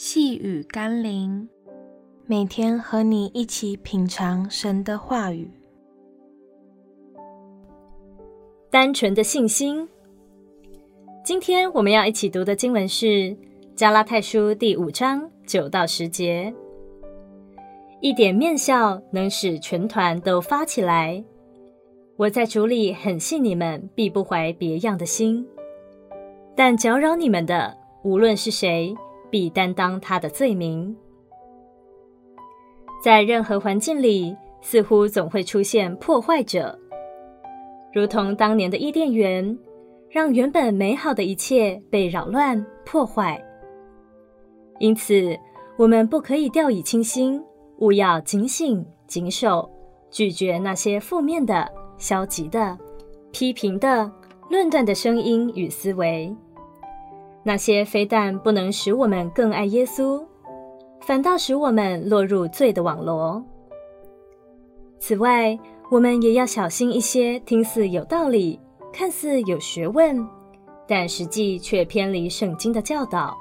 细雨甘霖，每天和你一起品尝神的话语。单纯的信心。今天我们要一起读的经文是《加拉太书》第五章九到十节。一点面笑能使全团都发起来。我在主里很信你们，必不怀别样的心。但搅扰你们的，无论是谁。必担当他的罪名。在任何环境里，似乎总会出现破坏者，如同当年的伊甸园，让原本美好的一切被扰乱破坏。因此，我们不可以掉以轻心，务要警醒谨守，拒绝那些负面的、消极的、批评的、论断的声音与思维。那些非但不能使我们更爱耶稣，反倒使我们落入罪的网罗。此外，我们也要小心一些听似有道理、看似有学问，但实际却偏离圣经的教导，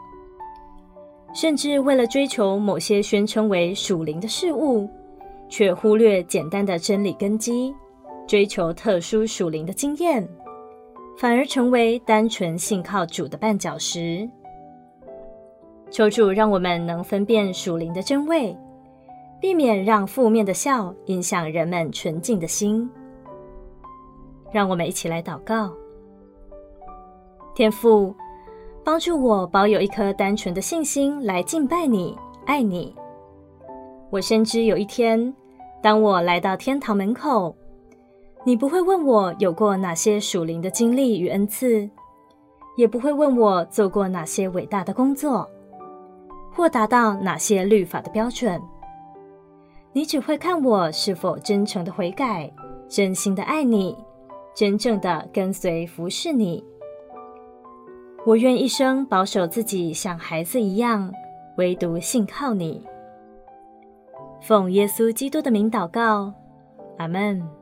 甚至为了追求某些宣称为属灵的事物，却忽略简单的真理根基，追求特殊属灵的经验。反而成为单纯信靠主的绊脚石。求主让我们能分辨属灵的真伪，避免让负面的笑影响人们纯净的心。让我们一起来祷告：天父，帮助我保有一颗单纯的信心来敬拜你、爱你。我深知有一天，当我来到天堂门口，你不会问我有过哪些属灵的经历与恩赐，也不会问我做过哪些伟大的工作，或达到哪些律法的标准。你只会看我是否真诚的悔改，真心的爱你，真正的跟随服侍你。我愿一生保守自己，像孩子一样，唯独信靠你。奉耶稣基督的名祷告，阿门。